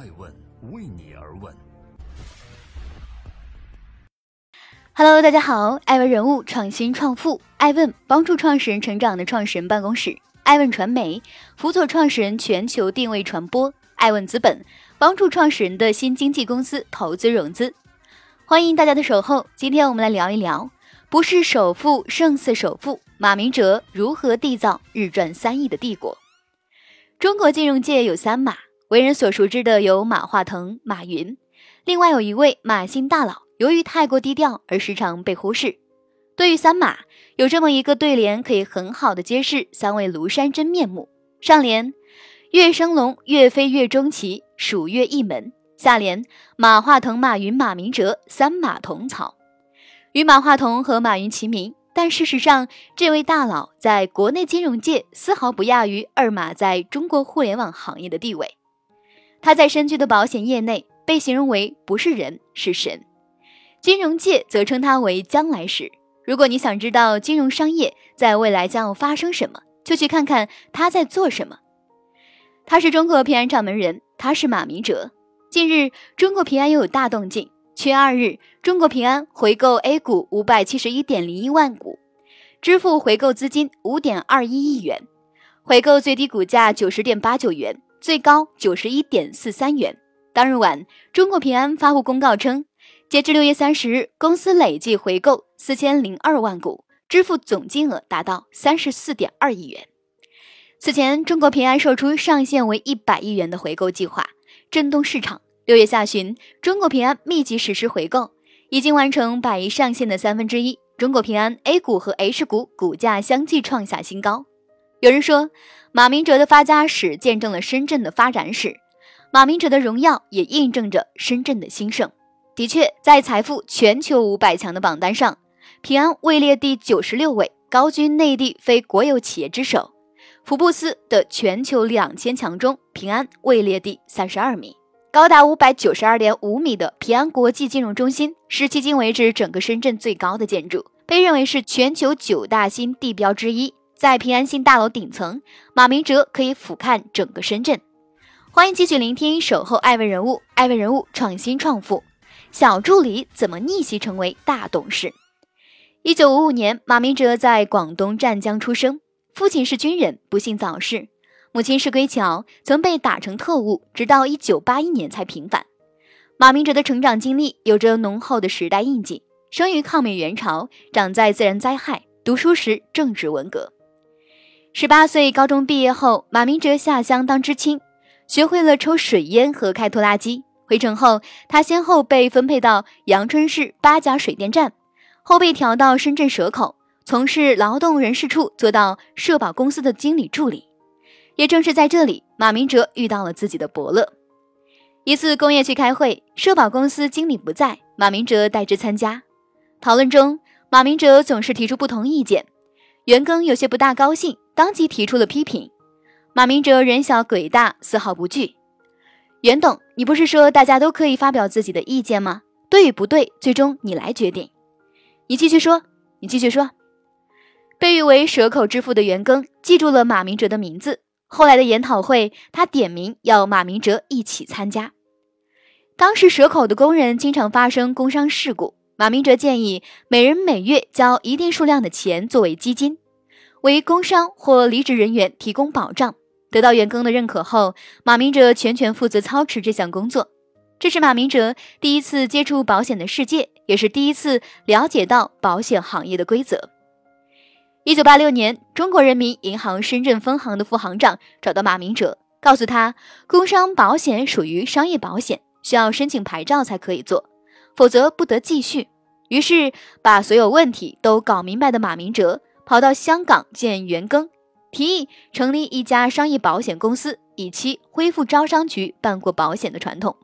爱问为你而问。Hello，大家好，爱问人物创新创富，爱问帮助创始人成长的创始人办公室，爱问传媒辅佐创始人全球定位传播，爱问资本帮助创始人的新经纪公司投资融资。欢迎大家的守候，今天我们来聊一聊，不是首富胜似首富，马明哲如何缔造日赚三亿的帝国。中国金融界有三马，为人所熟知的有马化腾、马云，另外有一位马姓大佬，由于太过低调而时常被忽视。对于三马，有这么一个对联，可以很好的揭示三位庐山真面目。上联：跃升龙，跃飞跃中旗，蜀越一门；下联：马化腾、马云、马明哲三马同槽，与马化腾和马云齐名。但事实上，这位大佬在国内金融界丝毫不亚于二马在中国互联网行业的地位。他在身居的保险业内被形容为不是人是神，金融界则称他为将来时。如果你想知道金融商业在未来将要发生什么，就去看看他在做什么。他是中国平安掌门人，他是马明哲。近日，中国平安又有大动静。七月二日，中国平安回购 A 股五百七十一点零一万股，支付回购资金五点二一亿元，回购最低股价九十点八九元，最高九十一点四三元。当日晚，中国平安发布公告称，截至六月三十日，公司累计回购四千零二万股，支付总金额达到三十四点二亿元。此前，中国平安售出上限为一百亿元的回购计划，震动市场。六月下旬，中国平安密集实施回购，已经完成百亿上限的三分之一。中国平安 A 股和 H 股股价相继创下新高。有人说，马明哲的发家史见证了深圳的发展史，马明哲的荣耀也印证着深圳的兴盛。的确，在财富全球五百强的榜单上，平安位列第九十六位，高居内地非国有企业之首。福布斯的全球两千强中，平安位列第三十二名。高达五百九十二点五米的平安国际金融中心是迄今为止整个深圳最高的建筑，被认为是全球九大新地标之一。在平安信大楼顶层，马明哲可以俯瞰整个深圳。欢迎继续聆听《守候爱问人物》，爱问人物创新创富，小助理怎么逆袭成为大董事？一九五五年，马明哲在广东湛江出生，父亲是军人，不幸早逝。母亲是归侨，曾被打成特务，直到一九八一年才平反。马明哲的成长经历有着浓厚的时代印记。生于抗美援朝，长在自然灾害，读书时正值文革。十八岁高中毕业后，马明哲下乡当知青，学会了抽水烟和开拖拉机。回城后，他先后被分配到阳春市八家水电站，后被调到深圳蛇口，从事劳动人事处，做到社保公司的经理助理。也正是在这里，马明哲遇到了自己的伯乐。一次工业区开会，社保公司经理不在，马明哲代之参加。讨论中，马明哲总是提出不同意见，袁庚有些不大高兴，当即提出了批评。马明哲人小鬼大，丝毫不惧。袁董，你不是说大家都可以发表自己的意见吗？对与不对，最终你来决定。你继续说，你继续说。被誉为蛇口之父的袁庚记住了马明哲的名字。后来的研讨会，他点名要马明哲一起参加。当时蛇口的工人经常发生工伤事故，马明哲建议每人每月交一定数量的钱作为基金，为工伤或离职人员提供保障。得到员工的认可后，马明哲全权负责操持这项工作。这是马明哲第一次接触保险的世界，也是第一次了解到保险行业的规则。一九八六年，中国人民银行深圳分行的副行长找到马明哲，告诉他，工伤保险属于商业保险，需要申请牌照才可以做，否则不得继续。于是，把所有问题都搞明白的马明哲跑到香港见袁庚，提议成立一家商业保险公司，以期恢复招商局办过保险的传统。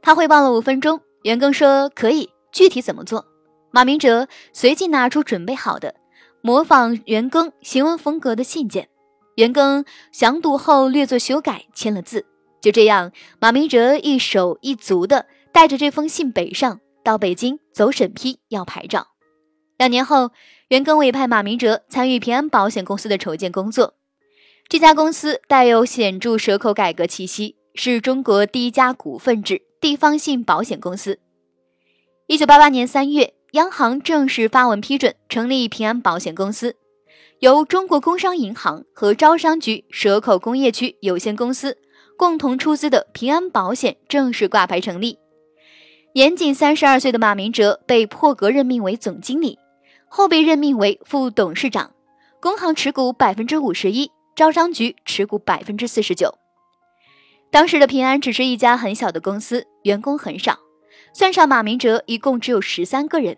他汇报了五分钟，袁庚说可以，具体怎么做？马明哲随即拿出准备好的。模仿袁庚行文风格的信件，袁庚详读后略作修改，签了字。就这样，马明哲一手一足的带着这封信北上，到北京走审批要牌照。两年后，袁庚委派马明哲参与平安保险公司的筹建工作。这家公司带有显著蛇口改革气息，是中国第一家股份制地方性保险公司。一九八八年三月，央行正式发文批准成立平安保险公司，由中国工商银行和招商局蛇口工业区有限公司共同出资的平安保险正式挂牌成立。年仅三十二岁的马明哲被破格任命为总经理，后被任命为副董事长，工行持股百分之五十一，招商局持股百分之四十九。当时的平安只是一家很小的公司，员工很少。算上马明哲，一共只有十三个人，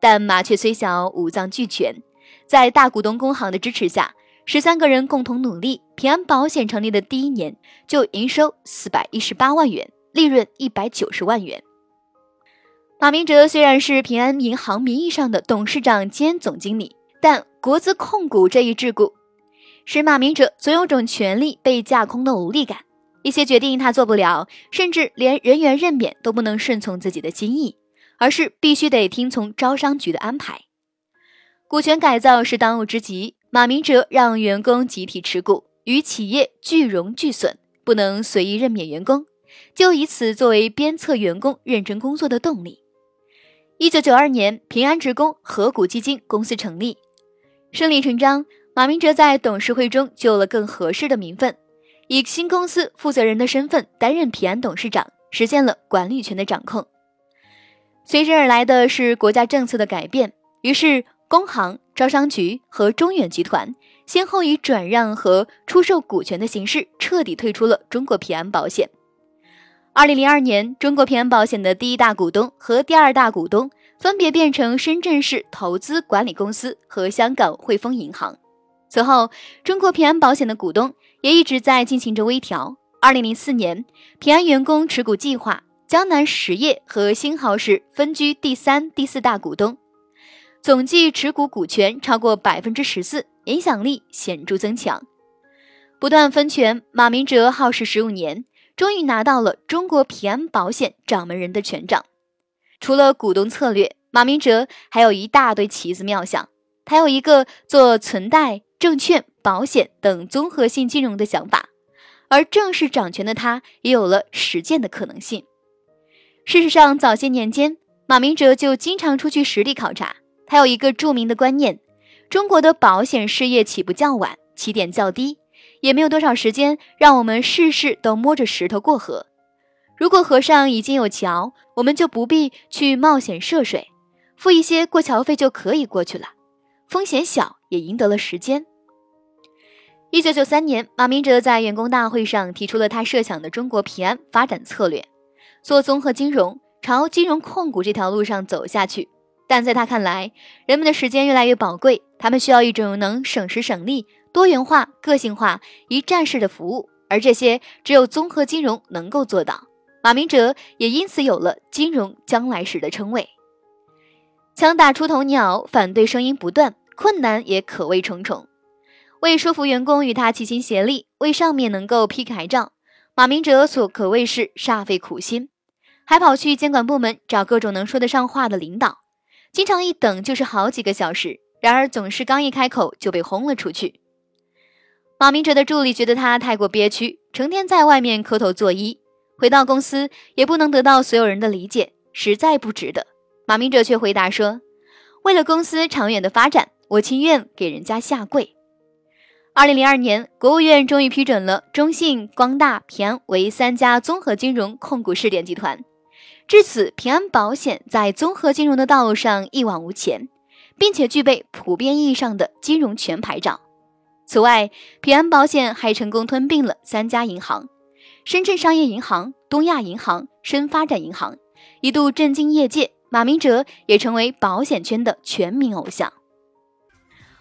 但麻雀虽小，五脏俱全。在大股东工行的支持下，十三个人共同努力，平安保险成立的第一年就营收四百一十八万元，利润一百九十万元。马明哲虽然是平安银行名义上的董事长兼总经理，但国资控股这一桎梏，使马明哲总有种权力被架空的无力感。一些决定他做不了，甚至连人员任免都不能顺从自己的心意，而是必须得听从招商局的安排。股权改造是当务之急。马明哲让员工集体持股，与企业俱荣俱损，不能随意任免员工，就以此作为鞭策员工认真工作的动力。一九九二年，平安职工合股基金公司成立，顺理成章，马明哲在董事会中就有了更合适的名分。以新公司负责人的身份担任平安董事长，实现了管理权的掌控。随之而来的是国家政策的改变，于是工行、招商局和中远集团先后以转让和出售股权的形式彻底退出了中国平安保险。二零零二年，中国平安保险的第一大股东和第二大股东分别变成深圳市投资管理公司和香港汇丰银行。此后，中国平安保险的股东。也一直在进行着微调。二零零四年，平安员工持股计划，江南实业和新豪实分居第三、第四大股东，总计持股股权超过百分之十四，影响力显著增强。不断分权，马明哲耗时十五年，终于拿到了中国平安保险掌门人的权杖。除了股东策略，马明哲还有一大堆奇思妙想。他有一个做存贷、证券。保险等综合性金融的想法，而正式掌权的他，也有了实践的可能性。事实上，早些年间，马明哲就经常出去实地考察。他有一个著名的观念：中国的保险事业起步较晚，起点较低，也没有多少时间让我们事事都摸着石头过河。如果河上已经有桥，我们就不必去冒险涉水，付一些过桥费就可以过去了，风险小，也赢得了时间。一九九三年，马明哲在员工大会上提出了他设想的中国平安发展策略，做综合金融，朝金融控股这条路上走下去。但在他看来，人们的时间越来越宝贵，他们需要一种能省时省力、多元化、个性化、一站式的服务，而这些只有综合金融能够做到。马明哲也因此有了“金融将来时”的称谓。枪打出头鸟，反对声音不断，困难也可谓重重。为说服员工与他齐心协力，为上面能够批改账，马明哲所可谓是煞费苦心，还跑去监管部门找各种能说得上话的领导，经常一等就是好几个小时。然而总是刚一开口就被轰了出去。马明哲的助理觉得他太过憋屈，成天在外面磕头作揖，回到公司也不能得到所有人的理解，实在不值得。马明哲却回答说：“为了公司长远的发展，我情愿给人家下跪。”二零零二年，国务院终于批准了中信、光大、平安为三家综合金融控股试点集团。至此，平安保险在综合金融的道路上一往无前，并且具备普遍意义上的金融全牌照。此外，平安保险还成功吞并了三家银行：深圳商业银行、东亚银行、深发展银行，一度震惊业界。马明哲也成为保险圈的全民偶像。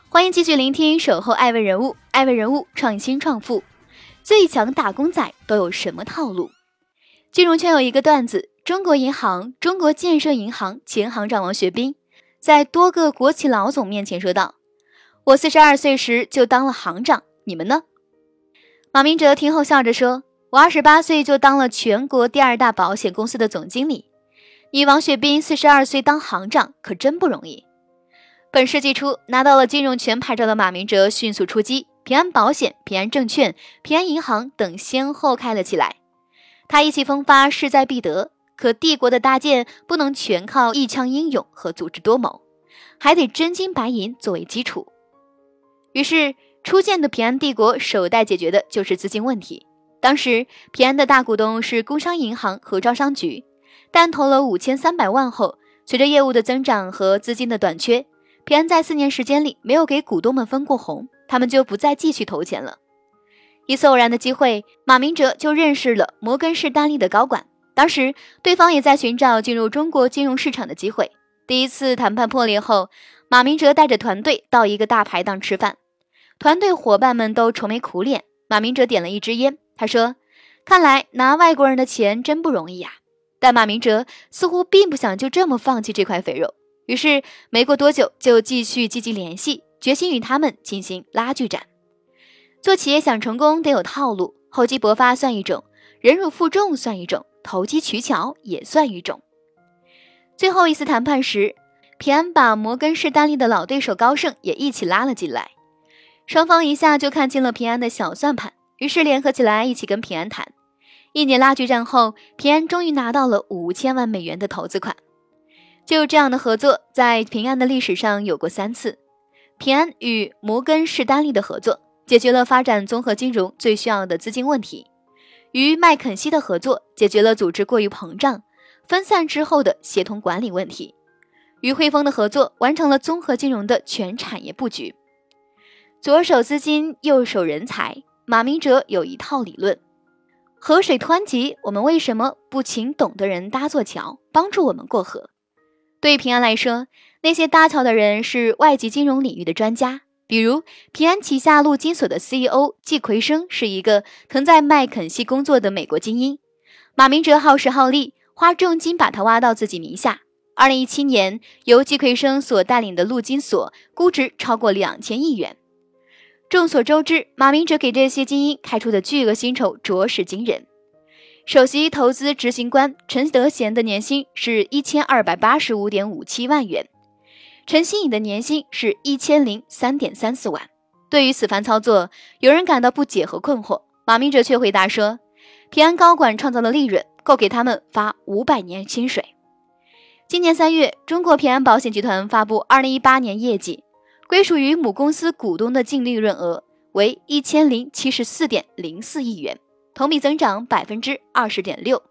欢迎继续聆听《守候爱问人物》，爱问人物创新创富，最强打工仔都有什么套路？金融圈有一个段子：中国银行、中国建设银行前行长王学兵在多个国企老总面前说道：“我四十二岁时就当了行长，你们呢？”马明哲听后笑着说：“我二十八岁就当了全国第二大保险公司的总经理，你王学兵四十二岁当行长可真不容易。”本世纪初拿到了金融全牌照的马明哲迅速出击，平安保险、平安证券、平安银行等先后开了起来。他意气风发，势在必得。可帝国的搭建不能全靠一腔英勇和组织多谋，还得真金白银作为基础。于是，初建的平安帝国首待解决的就是资金问题。当时，平安的大股东是工商银行和招商局，但投了五千三百万后，随着业务的增长和资金的短缺，平安在四年时间里没有给股东们分过红，他们就不再继续投钱了。一次偶然的机会，马明哲就认识了摩根士丹利的高管。当时，对方也在寻找进入中国金融市场的机会。第一次谈判破裂后，马明哲带着团队到一个大排档吃饭，团队伙伴们都愁眉苦脸。马明哲点了一支烟，他说：“看来拿外国人的钱真不容易呀。”但马明哲似乎并不想就这么放弃这块肥肉，于是没过多久就继续积极联系，决心与他们进行拉锯战。做企业想成功得有套路，厚积薄发算一种，忍辱负重算一种。投机取巧也算一种。最后一次谈判时，平安把摩根士丹利的老对手高盛也一起拉了进来，双方一下就看清了平安的小算盘，于是联合起来一起跟平安谈。一年拉锯战后，平安终于拿到了五千万美元的投资款。就这样的合作，在平安的历史上有过三次。平安与摩根士丹利的合作，解决了发展综合金融最需要的资金问题。与麦肯锡的合作解决了组织过于膨胀、分散之后的协同管理问题；与汇丰的合作完成了综合金融的全产业布局。左手资金，右手人才，马明哲有一套理论：河水湍急，我们为什么不请懂的人搭座桥，帮助我们过河？对平安来说，那些搭桥的人是外籍金融领域的专家。比如，平安旗下陆金所的 CEO 季奎生是一个曾在麦肯锡工作的美国精英。马明哲耗时耗力，花重金把他挖到自己名下。二零一七年，由季奎生所带领的陆金所估值超过两千亿元。众所周知，马明哲给这些精英开出的巨额薪酬着实惊人。首席投资执行官陈德贤的年薪是一千二百八十五点五七万元。陈新颖的年薪是一千零三点三四万。对于此番操作，有人感到不解和困惑。马明哲却回答说：“平安高管创造的利润够给他们发五百年薪水。”今年三月，中国平安保险集团发布二零一八年业绩，归属于母公司股东的净利润额为一千零七十四点零四亿元，同比增长百分之二十点六。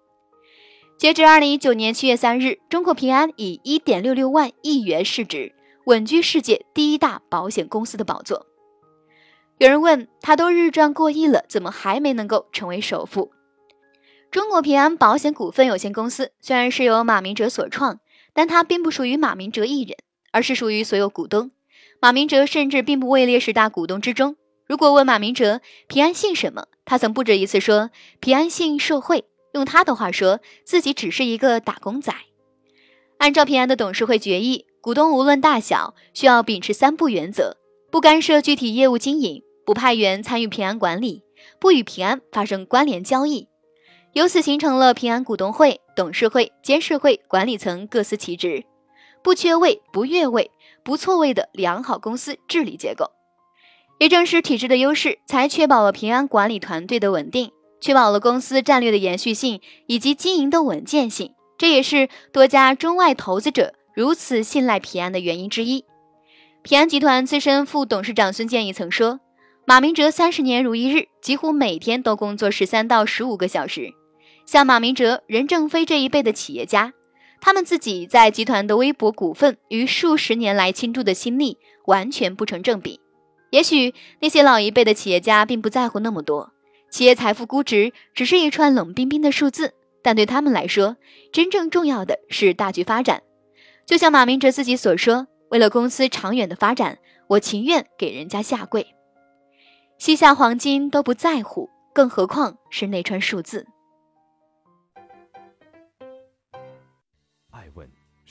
截至二零一九年七月三日，中国平安以一点六六万亿元市值稳居世界第一大保险公司的宝座。有人问他都日赚过亿了，怎么还没能够成为首富？中国平安保险股份有限公司虽然是由马明哲所创，但它并不属于马明哲一人，而是属于所有股东。马明哲甚至并不位列十大股东之中。如果问马明哲平安姓什么，他曾不止一次说平安姓社会。用他的话说，自己只是一个打工仔。按照平安的董事会决议，股东无论大小，需要秉持三不原则：不干涉具体业务经营，不派员参与平安管理，不与平安发生关联交易。由此形成了平安股东会、董事会、监事会管理层各司其职，不缺位、不越位、不错位的良好公司治理结构。也正是体制的优势，才确保了平安管理团队的稳定。确保了公司战略的延续性以及经营的稳健性，这也是多家中外投资者如此信赖平安的原因之一。平安集团资深副董事长孙建义曾说：“马明哲三十年如一日，几乎每天都工作十三到十五个小时。像马明哲、任正非这一辈的企业家，他们自己在集团的微薄股份与数十年来倾注的心力完全不成正比。也许那些老一辈的企业家并不在乎那么多。”企业财富估值只是一串冷冰冰的数字，但对他们来说，真正重要的是大局发展。就像马明哲自己所说：“为了公司长远的发展，我情愿给人家下跪，膝下黄金都不在乎，更何况是那串数字。”